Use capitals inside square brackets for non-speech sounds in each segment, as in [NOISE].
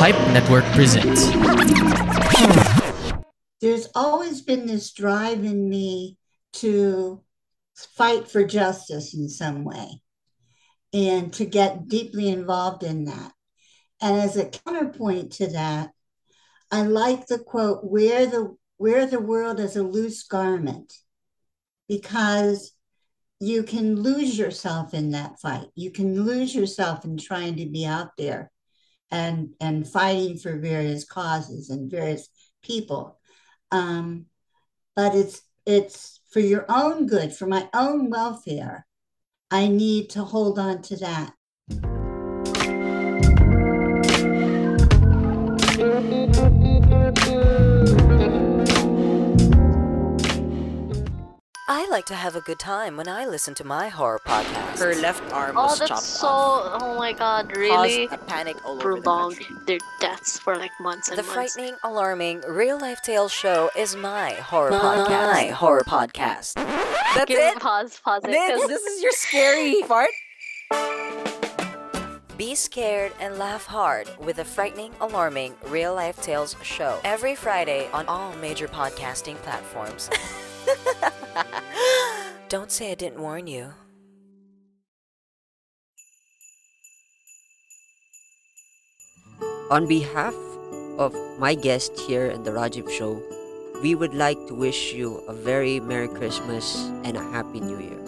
Pipe Network presents. There's always been this drive in me to fight for justice in some way and to get deeply involved in that. And as a counterpoint to that, I like the quote, wear the wear the world as a loose garment, because you can lose yourself in that fight. You can lose yourself in trying to be out there and and fighting for various causes and various people. Um, but it's it's for your own good, for my own welfare. I need to hold on to that. I like to have a good time when I listen to my horror podcast. Her left arm Oh, was that's chopped so. off. Oh my god, really? Caused a panic all over the country. their deaths for like months and The months. frightening, alarming, real life tales show is my horror My podcast. My horror podcast. That's Give it. Pause, pause it. This, 'cause- this is your scary part. Be scared and laugh hard with the frightening, alarming, real life tales show every Friday on all major podcasting platforms. [LAUGHS] Don't say I didn't warn you. On behalf of my guest here in the Rajiv Show, we would like to wish you a very Merry Christmas and a Happy New Year.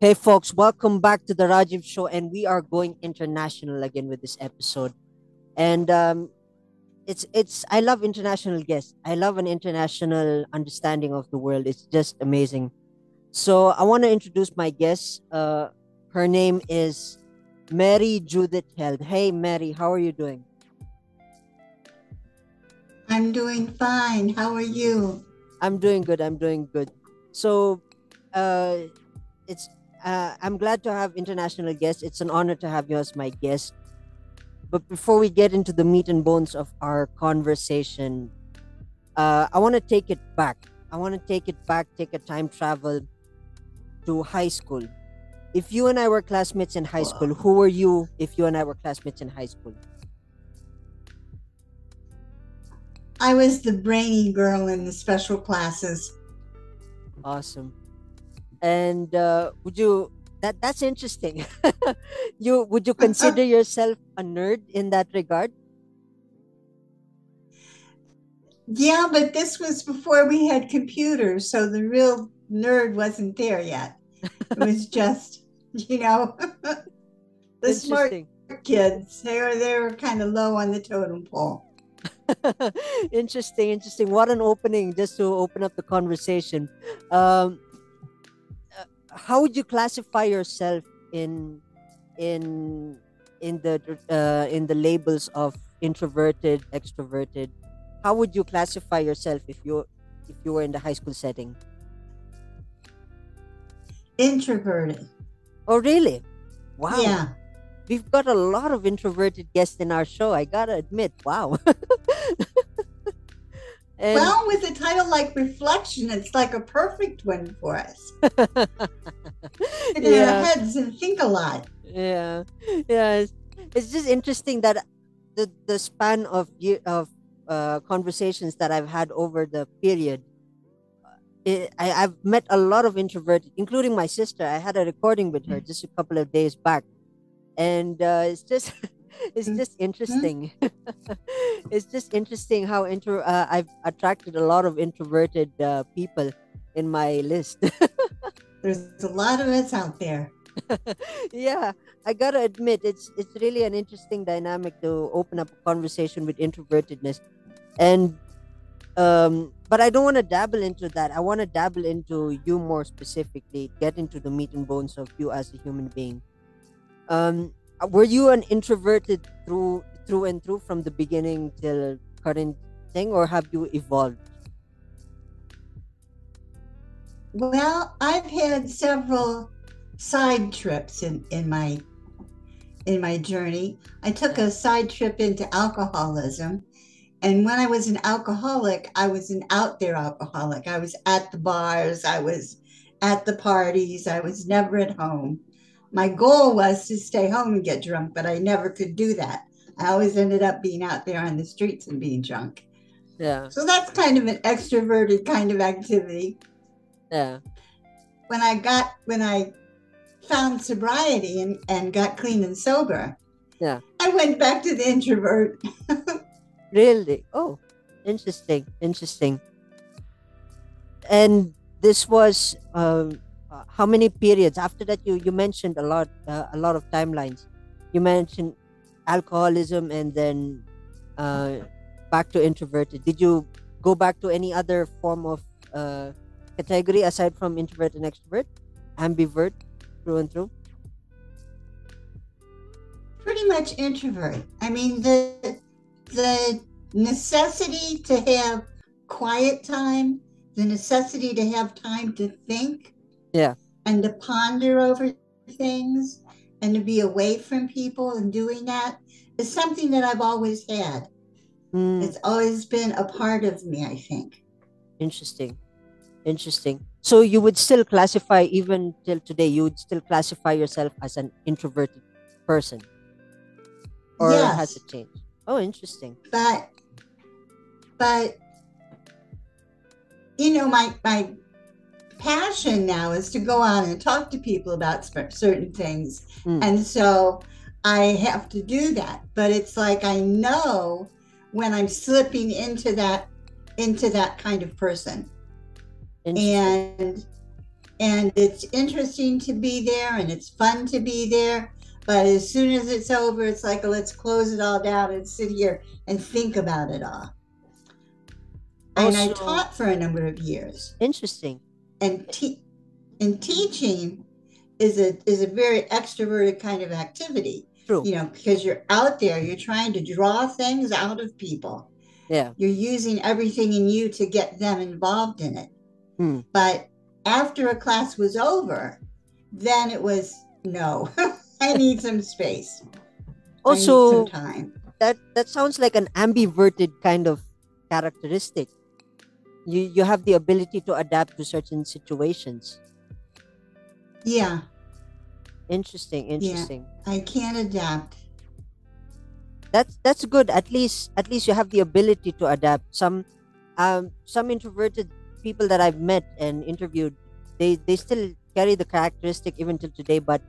Hey folks, welcome back to the Rajiv Show, and we are going international again with this episode. And um, it's it's I love international guests. I love an international understanding of the world. It's just amazing. So I want to introduce my guest. Uh, her name is Mary Judith Held. Hey, Mary, how are you doing? I'm doing fine. How are you? I'm doing good. I'm doing good. So, uh, it's uh, I'm glad to have international guests. It's an honor to have you as my guest. But before we get into the meat and bones of our conversation, uh, I want to take it back. I want to take it back, take a time travel to high school. If you and I were classmates in high school, who were you if you and I were classmates in high school? I was the brainy girl in the special classes. Awesome. And uh, would you that that's interesting. [LAUGHS] you would you consider yourself a nerd in that regard? Yeah, but this was before we had computers, so the real nerd wasn't there yet. It was [LAUGHS] just, you know, [LAUGHS] the smart kids. They were they were kind of low on the totem pole. interesting, interesting. What an opening just to open up the conversation. Um, uh, how would you classify yourself in in in the uh, in the labels of introverted, extroverted? How would you classify yourself if you if you were in the high school setting? Introverted. Oh, really? Wow. Yeah. We've got a lot of introverted guests in our show. I gotta admit, wow. [LAUGHS] and well, with a title like Reflection, it's like a perfect one for us. [LAUGHS] In our yeah, heads and think a lot. yeah, yeah. It's, it's just interesting that the the span of of uh, conversations that I've had over the period. It, I, I've met a lot of introverted, including my sister. I had a recording with her just a couple of days back, and uh, it's just [LAUGHS] it's Mm. just interesting. [LAUGHS] it's just interesting how intro uh, I've attracted a lot of introverted uh, people in my list. [LAUGHS] There's a lot of us out there. yeah, I gotta admit it's it's really an interesting dynamic to open up a conversation with introvertedness, and um, but I don't want to dabble into that. I want to dabble into you more specifically, get into the meat and bones of you as a human being. Um, Uh, were you an introverted through through and through from the beginning till current thing, or have you evolved? Well, I've had several side trips in, in my in my journey. I took a side trip into alcoholism. And when I was an alcoholic, I was an out there alcoholic. I was at the bars, I was at the parties. I was never at home. My goal was to stay home and get drunk, but I never could do that. I always ended up being out there on the streets and being drunk. Yeah. So that's kind of an extroverted kind of activity. Yeah. When I got when I found sobriety and, and got clean and sober, Yeah. I went back to the introvert. [LAUGHS] Really? Oh, interesting. Interesting. And this was um, uh, how many periods after that? You you mentioned a lot uh, a lot of timelines. You mentioned alcoholism and then uh, back to introverted. Did you go back to any other form of uh, category aside from introvert and extrovert? Ambivert through and through. Pretty much introvert. I mean the the necessity to have quiet time, the necessity to have time to think. Yeah. And to ponder over things and to be away from people and doing that is something that I've always had. Hmm. It's always been a part of me, I think. Interesting. Interesting. So you would still classify, even till today, you would still classify yourself as an introverted person? Or Yes. has it changed? Oh, interesting. But but you know, my my passion now is to go on and talk to people about certain things. Mm. And so I have to do that. But it's like I know when I'm slipping into that into that kind of person. And and it's interesting to be there and it's fun to be there. But as soon as it's over, it's like let's close it all down and sit here and think about it all. And I taught for a number of years Interesting. And te- and teaching is a is a very extroverted kind of activity True. you know because you're out there you're trying to draw things out of people Yeah. you're using everything in you to get them involved in it Hmm. but after a class was over then it was no [LAUGHS] i need some space Also, some time that that sounds like an ambiverted kind of characteristic. You you have the ability to adapt to certain situations. yeah Interesting. Interesting. i can adapt that's that's good at least at least you have the ability to adapt some um some introverted people that i've met and interviewed they they still carry the characteristic even till today but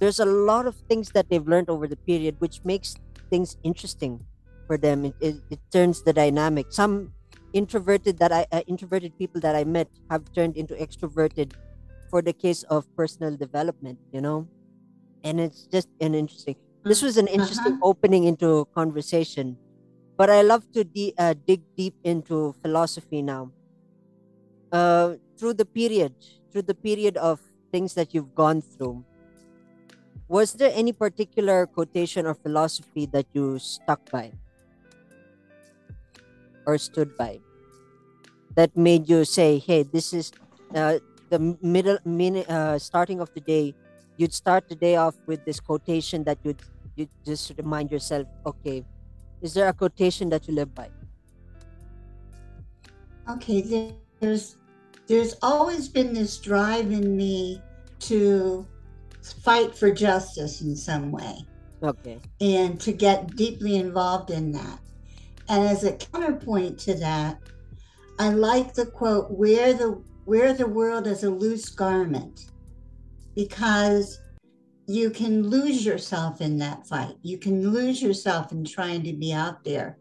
there's a lot of things that they've learned over the period which makes things interesting for them it, it, it turns the dynamic some introverted that i uh, introverted people that i met have turned into extroverted for the case of personal development you know? And it's just an interesting this was an interesting opening into conversation but i love to de- uh, dig deep into philosophy now. Uh, through the period through the period of things that you've gone through was there any particular quotation or philosophy that you stuck by? Or stood by that made you say hey this is uh, the middle minute uh, starting of the day. You'd start the day off with this quotation that you'd you just remind yourself okay is there a quotation that you live by? Okay there's there's always been this drive in me to fight for justice in some way. Okay. And to get deeply involved in that. And as a counterpoint to that i like the quote wear the wear the world as a loose garment because you can lose yourself in that fight you can lose yourself in trying to be out there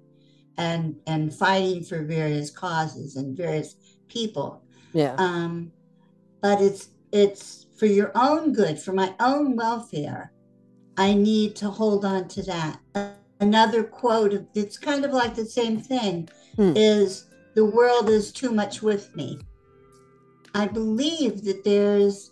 and and fighting for various causes and various people yeah um, but it's it's for your own good, for my own welfare. I need to hold on to that. Another quote, it's kind of like the same thing, Hmm. is the world is too much with me. I believe that there's,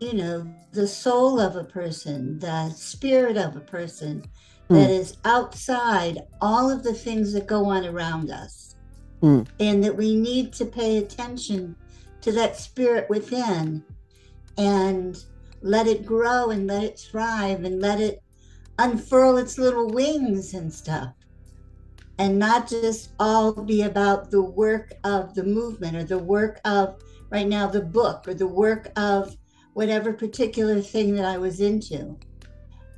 you know, the soul of a person, the spirit of a person that is outside all of the things that go on around us. Hmm. And that we need to pay attention to that spirit within and let it grow and let it thrive and let it unfurl its little wings and stuff. And not just all be about the work of the movement or the work of right now the book or the work of whatever particular thing that I was into.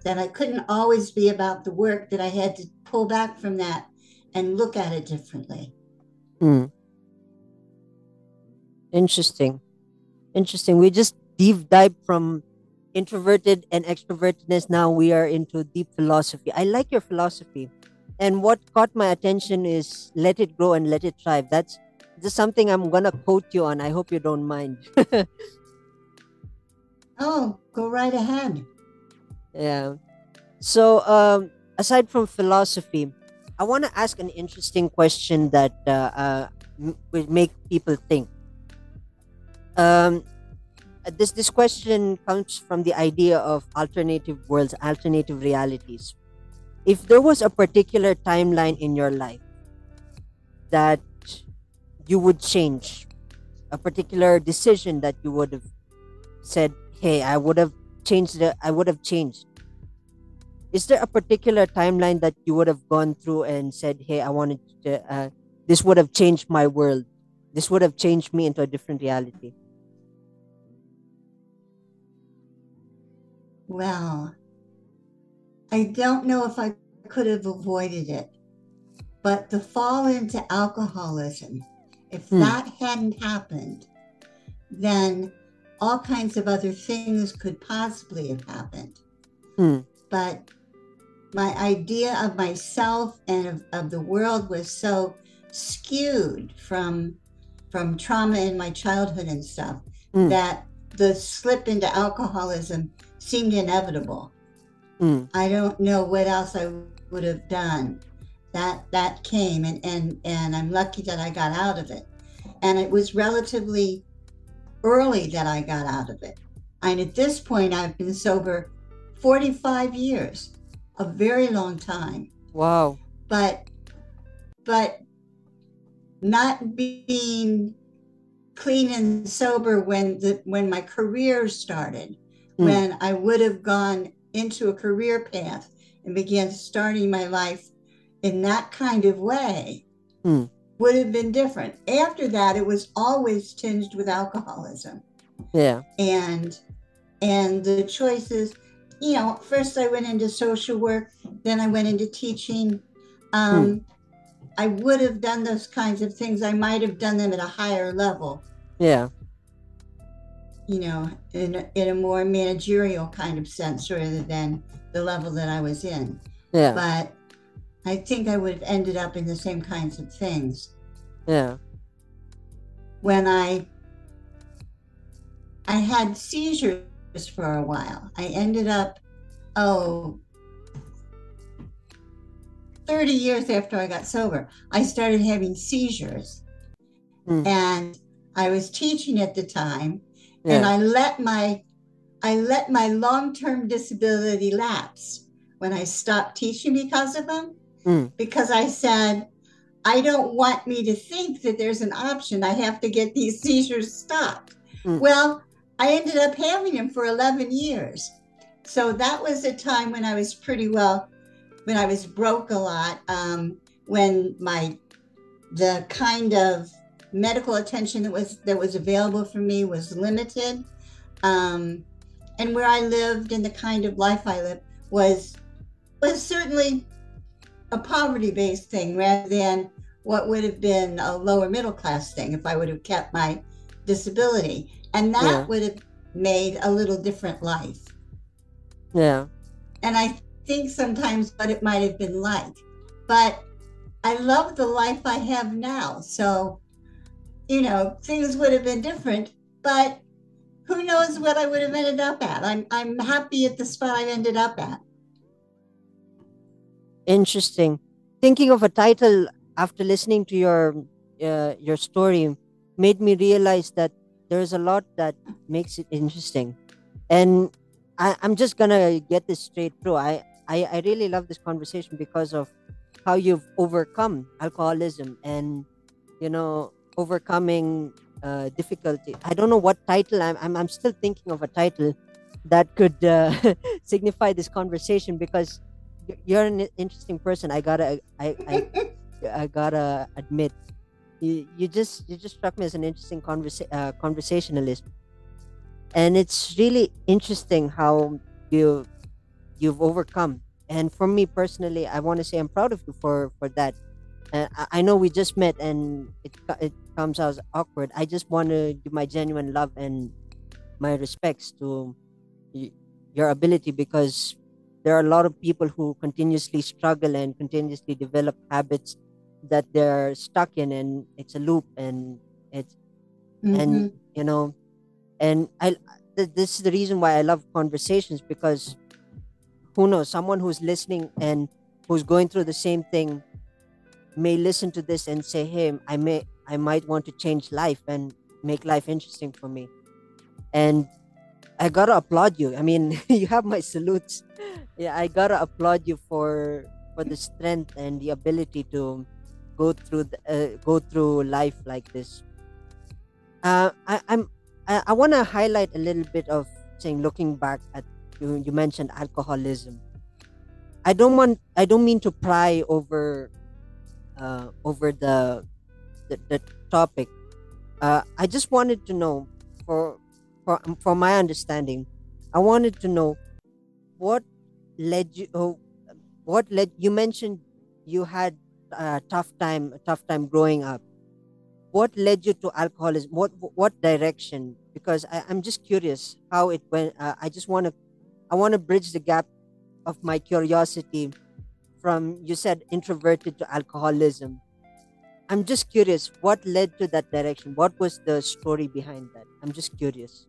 That I couldn't always be about the work, that I had to pull back from that and look at it differently. Mm. Interesting. Interesting. We just deep dive from introverted and extrovertedness. Now we are into deep philosophy. I like your philosophy. And what caught my attention is let it grow and let it thrive. That's just something I'm gonna quote you on. I hope you don't mind. [LAUGHS] oh, go right ahead. Yeah. So, um, aside from philosophy, I want to ask an interesting question that uh, uh, will make people think. Um, this this question comes from the idea of alternative worlds, alternative realities. If there was a particular timeline in your life that you would change, a particular decision that you would have said, "Hey, I would have changed the, I would have changed." Is there a particular timeline that you would have gone through and said, "Hey, I wanted to, uh, this would have changed my world. This would have changed me into a different reality." Well, I don't know if I could have avoided it, but the fall into alcoholism, if Hmm. that hadn't happened, then all kinds of other things could possibly have happened. Hmm. But my idea of myself and of, of the world was so skewed from from trauma in my childhood and stuff Hmm. that the slip into alcoholism seemed inevitable. Mm, I don't know what else I would have done. That that came and and and I'm lucky that I got out of it. And it was relatively early that I got out of it. And at this point I've been sober 45 years, a very long time. wow. But but not being clean and sober when the when my career started Mm. when I would have gone into a career path and began starting my life in that kind of way Mm. would have been different. After that, it was always tinged with alcoholism Yeah. and and the choices. You know, first I went into social work, then I went into teaching. Um, I would have done those kinds of things. I might have done them at a higher level Yeah. You know, in a, in a more managerial kind of sense rather than the level that I was in. Yeah. But I think I would have ended up in the same kinds of things. Yeah. When I I had seizures for a while. I ended up oh 30 years after I got sober, I started having seizures. Mm. And I was teaching at the time and I let my I let my long-term disability lapse when I stopped teaching because of them. Mm. Because I said, I don't want me to think that there's an option. I have to get these [LAUGHS] seizures stopped. Mm. Well, I ended up having them for 11 years. So that was a time when I was pretty well, when I was broke a lot, um, when my the kind of medical attention that was that was available for me was limited um, and where i lived and the kind of life i lived was was certainly a poverty based thing rather than what would have been a lower middle class thing if i would have kept my disability and that Yeah. would have made a little different life Yeah. and I think sometimes what it might have been like. But I love the life I have now. So, you know, things would have been different, but who knows what I would have ended up at. I'm I'm happy at the spot I ended up at. Interesting. Thinking of a title after listening to your uh, your story made me realize that there's a lot that makes it interesting, and I, I'm just gonna get this straight through. I, I I really love this conversation because of how you've overcome alcoholism and you know overcoming uh, difficulty. I don't know what title. I'm I'm, I'm still thinking of a title that could uh, [LAUGHS] signify this conversation because you're an interesting person. I gotta, I, I, I gotta admit, you, you just you just struck me as an interesting conversa- uh, conversationalist, and it's really interesting how you you've overcome. And for me personally, I want to say I'm proud of you for for that. Uh, I, know we just met and it it comes out awkward. I just want to give my genuine love and my respects to your ability because there are a lot of people who continuously struggle and continuously develop habits that they're stuck in and it's a loop and it's Mhm. and you know and i th- this is the reason why i love conversations because who knows someone who's listening and who's going through the same thing may listen to this and say hey i may i might want to change life and make life interesting for me. And i gotta applaud you. I mean [LAUGHS] you have my salutes. Yeah i gotta applaud you for for the strength and the ability to go through the, uh, go through life like this. Uh, I, I'm I, I want to highlight a little bit of saying looking back at you, you mentioned alcoholism. I don't want I don't mean to pry over uh, over the, the the topic. Uh, I just wanted to know for for for my understanding, I wanted to know what led you oh, what led you mentioned you had a tough time a tough time growing up. What led you to alcoholism? What what direction? Because I, i'm just curious how it went uh, i just want to i want to bridge the gap of my curiosity from you said introverted to alcoholism i'm just curious what led to that direction what was the story behind that i'm just curious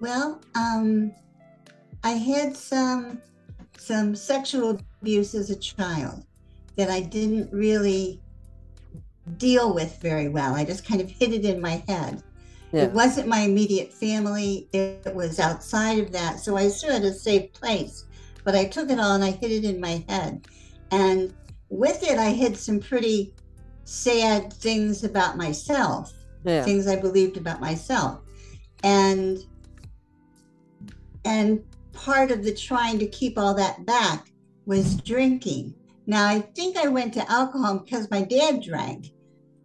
Well, um, I had some some sexual abuse as a child that I didn't really deal with very well. I just kind of hid it in my head. Yeah. It wasn't my immediate family, it was outside of that. So I still had a safe place, but I took it all and I hid it in my head. And with it, I hid some pretty sad things about myself yeah things I believed about myself. And and part of the trying to keep all that back was drinking. Now I think I went to alcohol because my dad drank.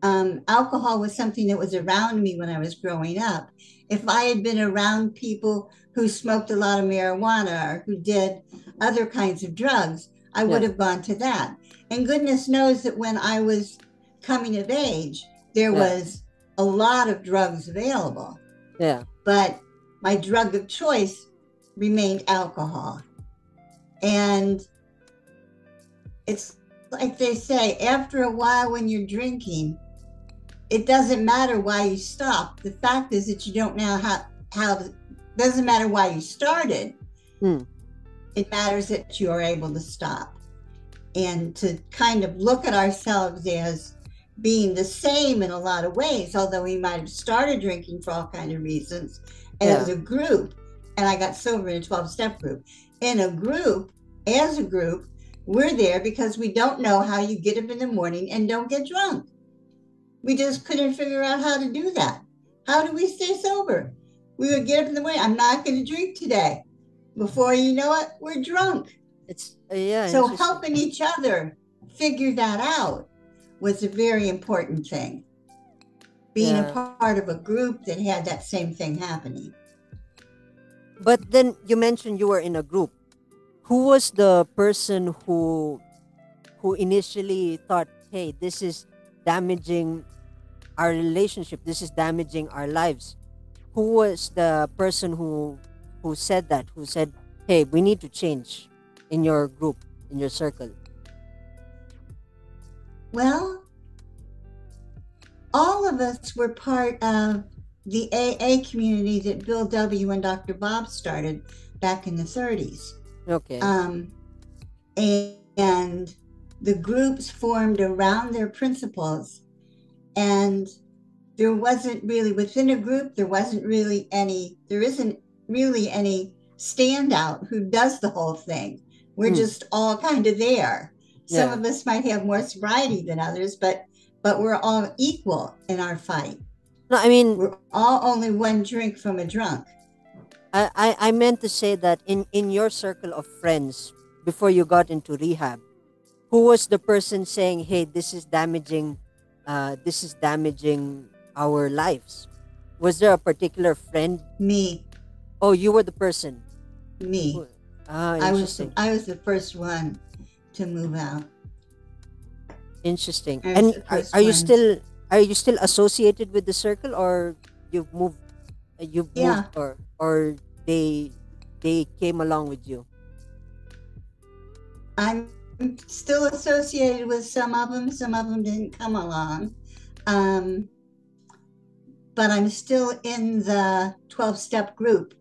Um, alcohol was something that was around me when I was growing up. If I had been around people who smoked a lot of marijuana or who did other kinds of drugs, I would Yeah. have gone to that. And goodness knows that when I was coming of age, there Yeah. was a lot of drugs available, yeah but my drug of choice remained alcohol. And it's like they say, after a while when you're drinking, it doesn't matter why you stop. The fact is that you don't know how how doesn't matter why you started. Hmm. It matters that you are able to stop. And to kind of look at ourselves as being the same in a lot of ways, although we might have started drinking for all kind of reasons as a group. And I got sober in a 12 step group. In a group, as a group, we're there because we don't know how you get up in the morning and don't get drunk. We just couldn't figure out how to do that. How do we stay sober? We would get up in the morning, I'm not going to drink today. Before you know it, we're drunk. it's uh, yeah So helping each other figure that out was a very important thing. Being Yeah. a part of a group that had that same thing happening. But then you mentioned you were in a group. Who was the person who who initially thought, "Hey, this is damaging our relationship. This is damaging our lives." Who was the person who who said that? Who said, "Hey, we need to change in your group, in your circle." Well, all of us were part of the AA community that Bill W. and Dr. Bob started back in the 30s. Okay. Um, and, and the groups formed around their principles. And there wasn't really, within a group, there wasn't really any, there isn't really any standout who does the whole thing. We're Hmm. just all kind of there. Some of us might have more sobriety than others, but but we're all equal in our fight. no, I mean, We're all only one drink from a drunk. I, I, I meant to say that in, in your circle of friends before you got into rehab, who was the person saying, "Hey, this is damaging uh, this is damaging our lives. Was there a particular friend? Me, Oh, you were the person. me. Ah, I was interesting. I was the first one to move out. Interesting. And are, are you still are you still associated with the circle, or you've moved? uh, You've Yeah. moved, or or they they came along with you. I'm still associated with some of them. Some of them didn't come along. Um, but I'm still in the 12 step group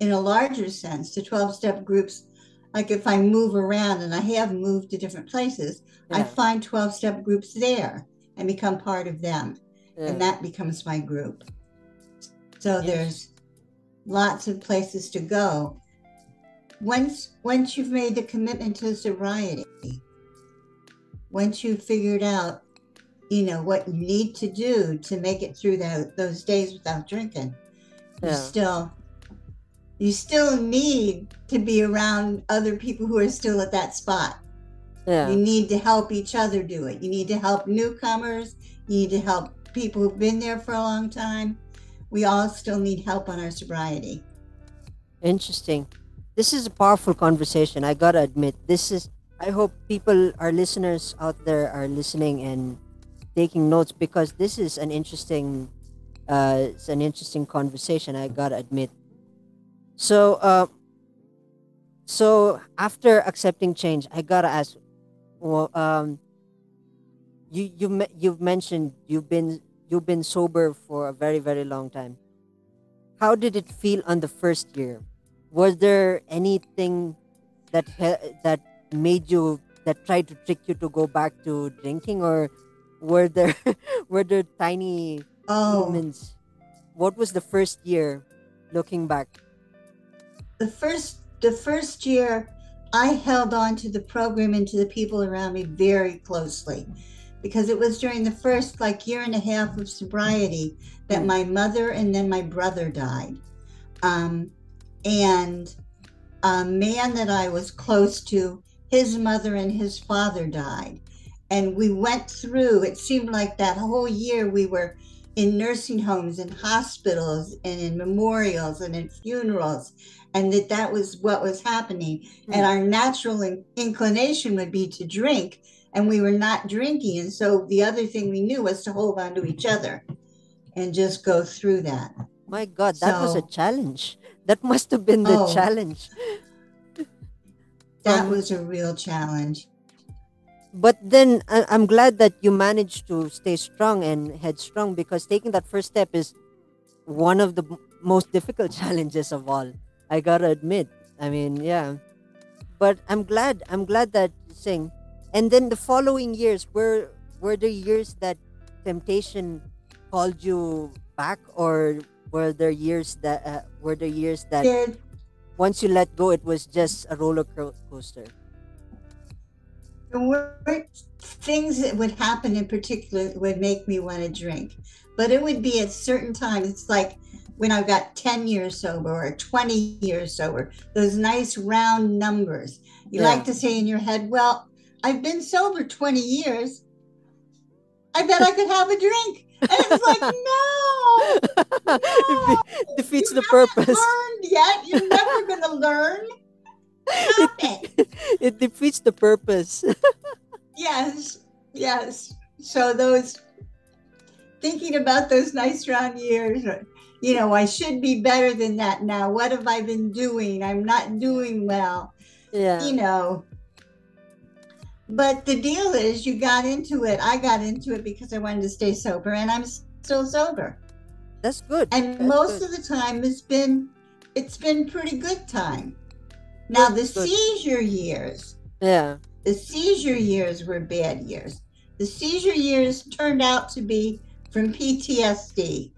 in a larger sense. The 12 step groups, like if I move around and I have moved to different places, I find 12 step groups there and become part of them. yeah. And that becomes my group. So there's lots of places to go. Once once you've made the commitment to sobriety, once you've figured out, you know, what you need to do to make it through that, those days without drinking, you still you still need to be around other people who are still at that spot. yeah. You need to help each other do it. You need to help newcomers. You need to help people who've been there for a long time. We all still need help on our sobriety. Interesting. This is a powerful conversation. I gotta admit, this is. I hope people, our listeners out there, are listening and taking notes because this is an interesting. Uh, it's an interesting conversation. I gotta admit. So, uh, so after accepting change, I gotta ask. Well, um, you you you've mentioned you've been you've been sober for a very very long time. How did it feel on the first year? Was there anything that that made you that tried to trick you to go back to drinking, or were there [LAUGHS] were there tiny Oh, moments? What was the first year, looking back? the first the first year, I held on to the program and to the people around me very closely, because it was during the first like year and a half of sobriety that Mm. my mother and then my brother died, um, and a man that I was close to, his mother and his father died. And we went through, it seemed like that whole year we were in nursing homes and hospitals and in memorials and in funerals, and that that was what was happening. Hmm. And our natural in- inclination would be to drink, and we were not drinking. And so the other thing we knew was to hold on to each other and just go through that. My God, that was a challenge. That must have been the Oh. challenge. That Um, was a real challenge. but then I- I'm glad that you managed to stay strong and headstrong because taking that first step is one of the most difficult [LAUGHS] challenges of all. I gotta admit. I mean, yeah. But I'm glad. I'm glad that saying. And then the following years were were the years that temptation called you back, or were there years that uh, were there years that There, once you let go, it was just a roller coaster? there weren't things that would happen in particular that would make me want to drink, but it would be at certain times. It's like when I've got 10 years sober or 20 years sober, those nice round numbers. You Yeah. like to say in your head, well, I've been sober 20 years. I bet I could have a drink. And it's like, [LAUGHS] no, It de- defeats you the purpose. learned yet. You're never to [LAUGHS] learn. Stop it. it [LAUGHS] defeats the purpose. Yes, yes. So those thinking about those nice round years, uh, you know, I should be better than that now. What have I been doing? I'm not doing well, yeah. you know. But the deal is, you got into it. I got into it because I wanted to stay sober, and I'm still sober. That's good. And That's most good. of the time, it's been it's been pretty good time. Now the Good, seizure years, yeah. the seizure years were bad years. The seizure years turned out to be from PTSD,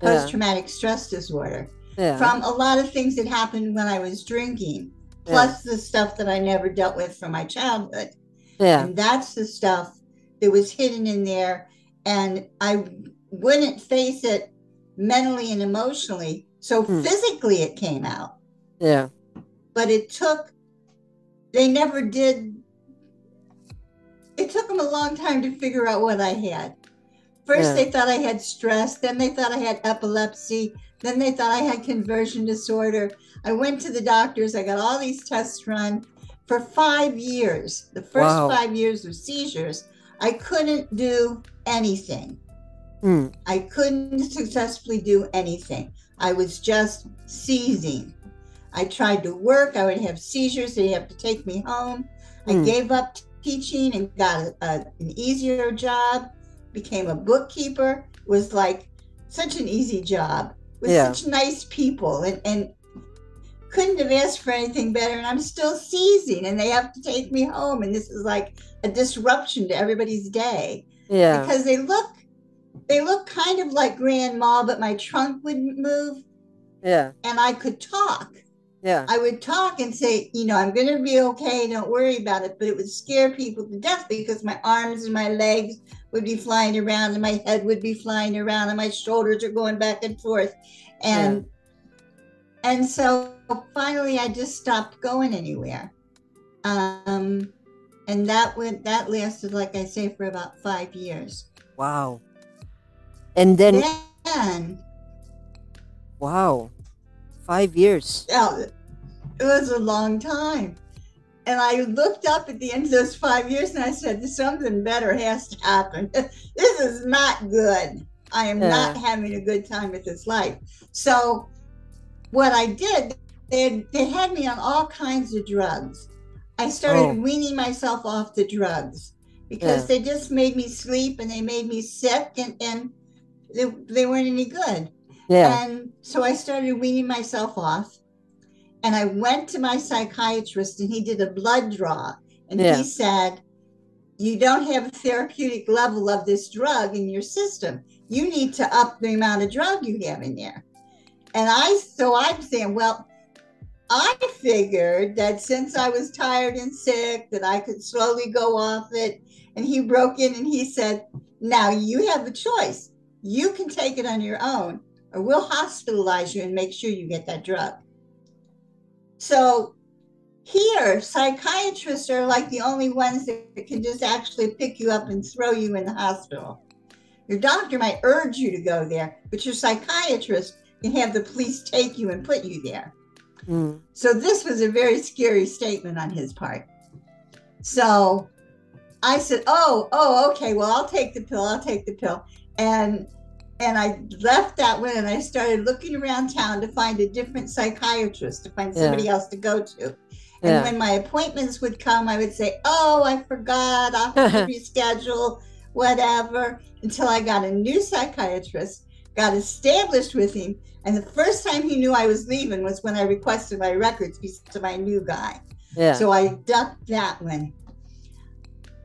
post traumatic stress disorder, Yeah. from a lot of things that happened when I was drinking, Yeah. plus the stuff that I never dealt with from my childhood. Yeah. And that's the stuff that was hidden in there. And I wouldn't face it mentally and emotionally. So Hmm. physically, it came out Yeah. but it took they never did it took them a long time to figure out what i had First, Yeah. they thought I had stress. Then they thought I had epilepsy. Then they thought I had conversion disorder. I went to the doctors. I got all these tests run for five years. The first Wow. five years of seizures, I couldn't do anything. Mm. I couldn't successfully do anything. I was just seizing. I tried to work. I would have seizures. They'd have to take me home. I Mm. gave up teaching and got a, a, an easier job, became a bookkeeper. It was like such an easy job with Yeah. such nice people and, and couldn't have asked for anything better. And I'm still seizing and they have to take me home. And this is like a disruption to everybody's day Yeah. because they look they look kind of like grandma but my trunk wouldn't move Yeah. and i could talk Yeah. i would talk and say you know i'm going to be okay don't worry about it but it would scare people to death because my arms and my legs would be flying around and my head would be flying around and my shoulders are going back and forth and and so finally i just stopped going anywhere. Um and that went that lasted like i say for about five years. Wow. And then then wow. Five years. yeah, it was a long time. And i looked up at the end of those five years and i said something better has to happen. [LAUGHS] This is not good. I am not having a good time with this life. So what i did they, they had me on all kinds of drugs i started Oh. weaning myself off the drugs because Yeah. they just made me sleep and they made me sick and, and they, they weren't any good Yeah. and so I started weaning myself off. And I went to my psychiatrist and he did a blood draw. And Yeah. he said, You don't have a therapeutic level of this drug in your system. You need to up the amount of drug you have in there. And I, so I'm saying, Well, I figured that since I was tired and sick, that I could slowly go off it. And he broke in and he said, Now you have a choice. You can take it on your own, or we'll hospitalize you and make sure you get that drug. So here, psychiatrists are like the only ones that can just actually pick you up and throw you in the hospital. Your doctor might urge you to go there, but your psychiatrist can have the police take you and put you there. Mm. So this was a very scary statement on his part. So I said, "Oh, oh, okay. Well, I'll take the pill. I'll take the pill." And and I left that one and I started looking around town to find a different psychiatrist to find Yeah. somebody else to go to. And Yeah. when my appointments would come, I would say, "Oh, I forgot. I'll have to reschedule, whatever." Until I got a new psychiatrist, got established with him, and the first time he knew I was leaving was when I requested my records to my new guy. Yeah. So I ducked that one,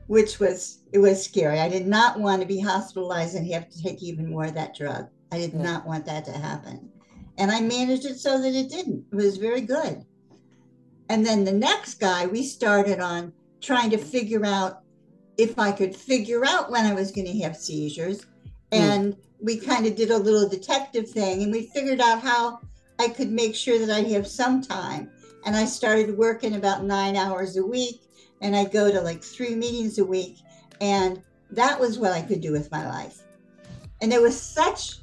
which was it was scary. I did not want to be hospitalized and have to take even more of that drug. I did Yeah. not want that to happen. And I managed it so that it didn't. It was very good. And then the next guy, we started on trying to figure out if I could figure out when I was going to have seizures. Mm. And we kind of did a little detective thing and we figured out how I could make sure that I'd have some time. And I started working about nine hours a week and I'd go to like three meetings a week. And that was what I could do with my life. And it was such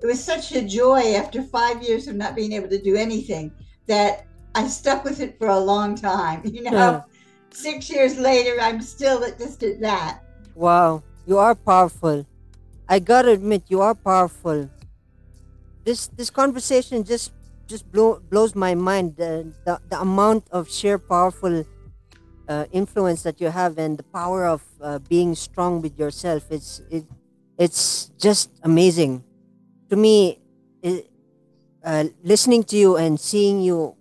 it was such a joy after five years of not being able to do anything that I stuck with it for a long time. [LAUGHS] You know, Yeah. six years later, I'm still at just at that. Wow, you are powerful. I gotta admit, you are powerful. This this conversation just just blow, blows my mind. The, the the amount of sheer powerful uh, influence that you have and the power of uh, being strong with yourself. It's it it's just amazing. To me, it, uh, listening to you and seeing you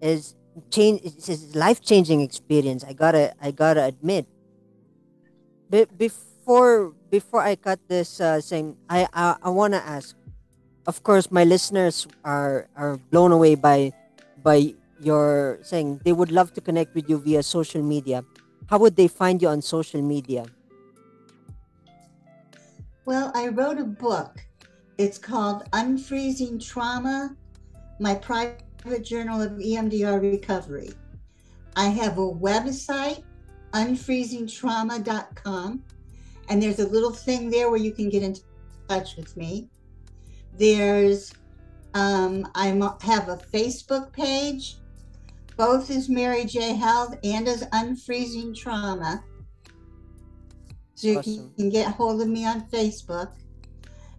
is change. It's a life changing experience. I gotta I gotta admit be- before before I cut this uh, I I, I want to ask. Of course, my listeners are are blown away by by your saying they would love to connect with you via social media. How would they find you on social media? Well, I wrote a book. It's called Unfreezing Trauma My Private Journal of EMDR Recovery. I have a website, unfreezingtrauma.com, And there's a little thing there where you can get in touch with me. There's, um, I have a Facebook page, both as Mary J. Held and as Unfreezing Trauma. So you Awesome. can get hold of me on Facebook.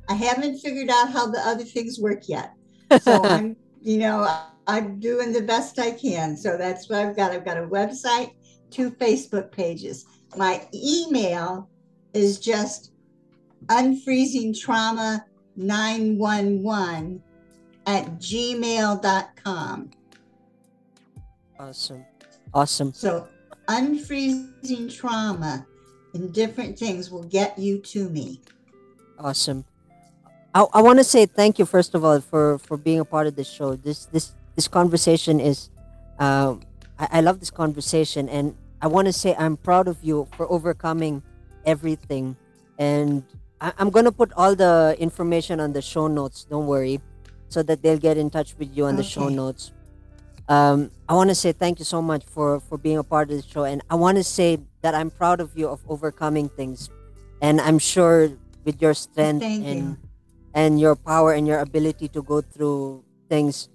I haven't figured out how the other things work yet. So [LAUGHS] I'm, you know, I'm doing the best I can. So that's what I've got. I've got a website, two Facebook pages. My email is just unfreezing trauma 911 at gmail.com. awesome. Awesome. So unfreezing trauma and different things will get you to me. Awesome. I, I want to say thank you first of all for for being a part of this show. This this this conversation is, um, I, I love this conversation, and I want to say I'm proud of you for overcoming everything. And I, I'm gonna put all the information on the show notes. Don't worry, so that they'll get in touch with you on the show notes. Um, I want to say thank you so much for for being a part of the show, and I want to say that I'm proud of you of overcoming things, and I'm sure with your strength Thank and you. and your power and your ability to go through things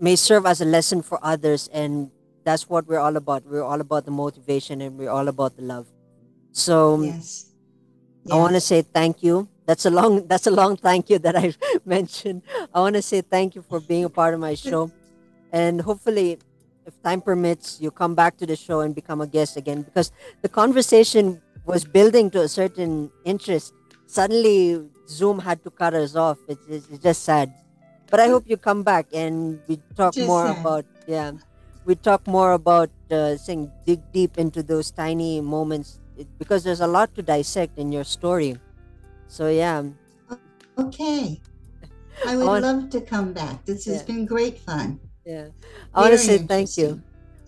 may serve as a lesson for others and that's what we're all about we're all about the motivation and we're all about the love so Yes. i want to say thank you. That's a long [LAUGHS] that's a long thank you that i [LAUGHS] mentioned. I want to say thank you for being a part of my show. And hopefully if time permits you come back to the show and become a guest again because the conversation was building to a certain interest. Suddenly zoom had to cut us off. It's, it's, it's just sad. But i hope you come back and we talk Just more sad. about yeah we talk more about uh, saying dig deep into those tiny moments it- because there's a lot to dissect in your story so yeah Okay. I would want- love to come back. This has Yeah. been great fun. yeah i want to say thank you.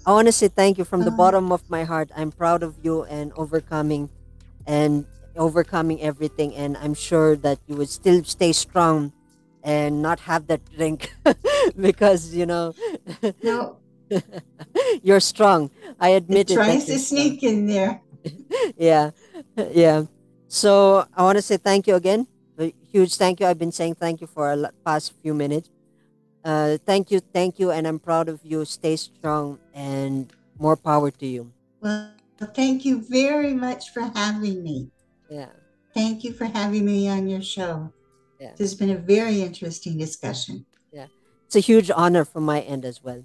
I want to say thank you from the Uh, bottom of my heart. I'm proud of you and overcoming and overcoming everything. And I'm sure that you would still stay strong and not have that drink [LAUGHS] because, you know, No, [LAUGHS] you're strong. I admit it tries to sneak in there. [LAUGHS] Yeah. [LAUGHS] Yeah. So I want to say thank you again. A huge thank you. I've been saying thank you for a past few minutes. Uh, thank you. Thank you. And I'm proud of you. Stay strong and more power to you. Well, thank you very much for having me. Yeah. Thank you for having me on your show. Yeah. This has been a very interesting discussion. Yeah. It's a huge honor from my end as well.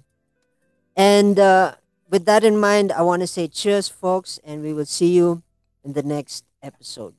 And uh, with that in mind, I want to say cheers, folks, and we will see you in the next episode.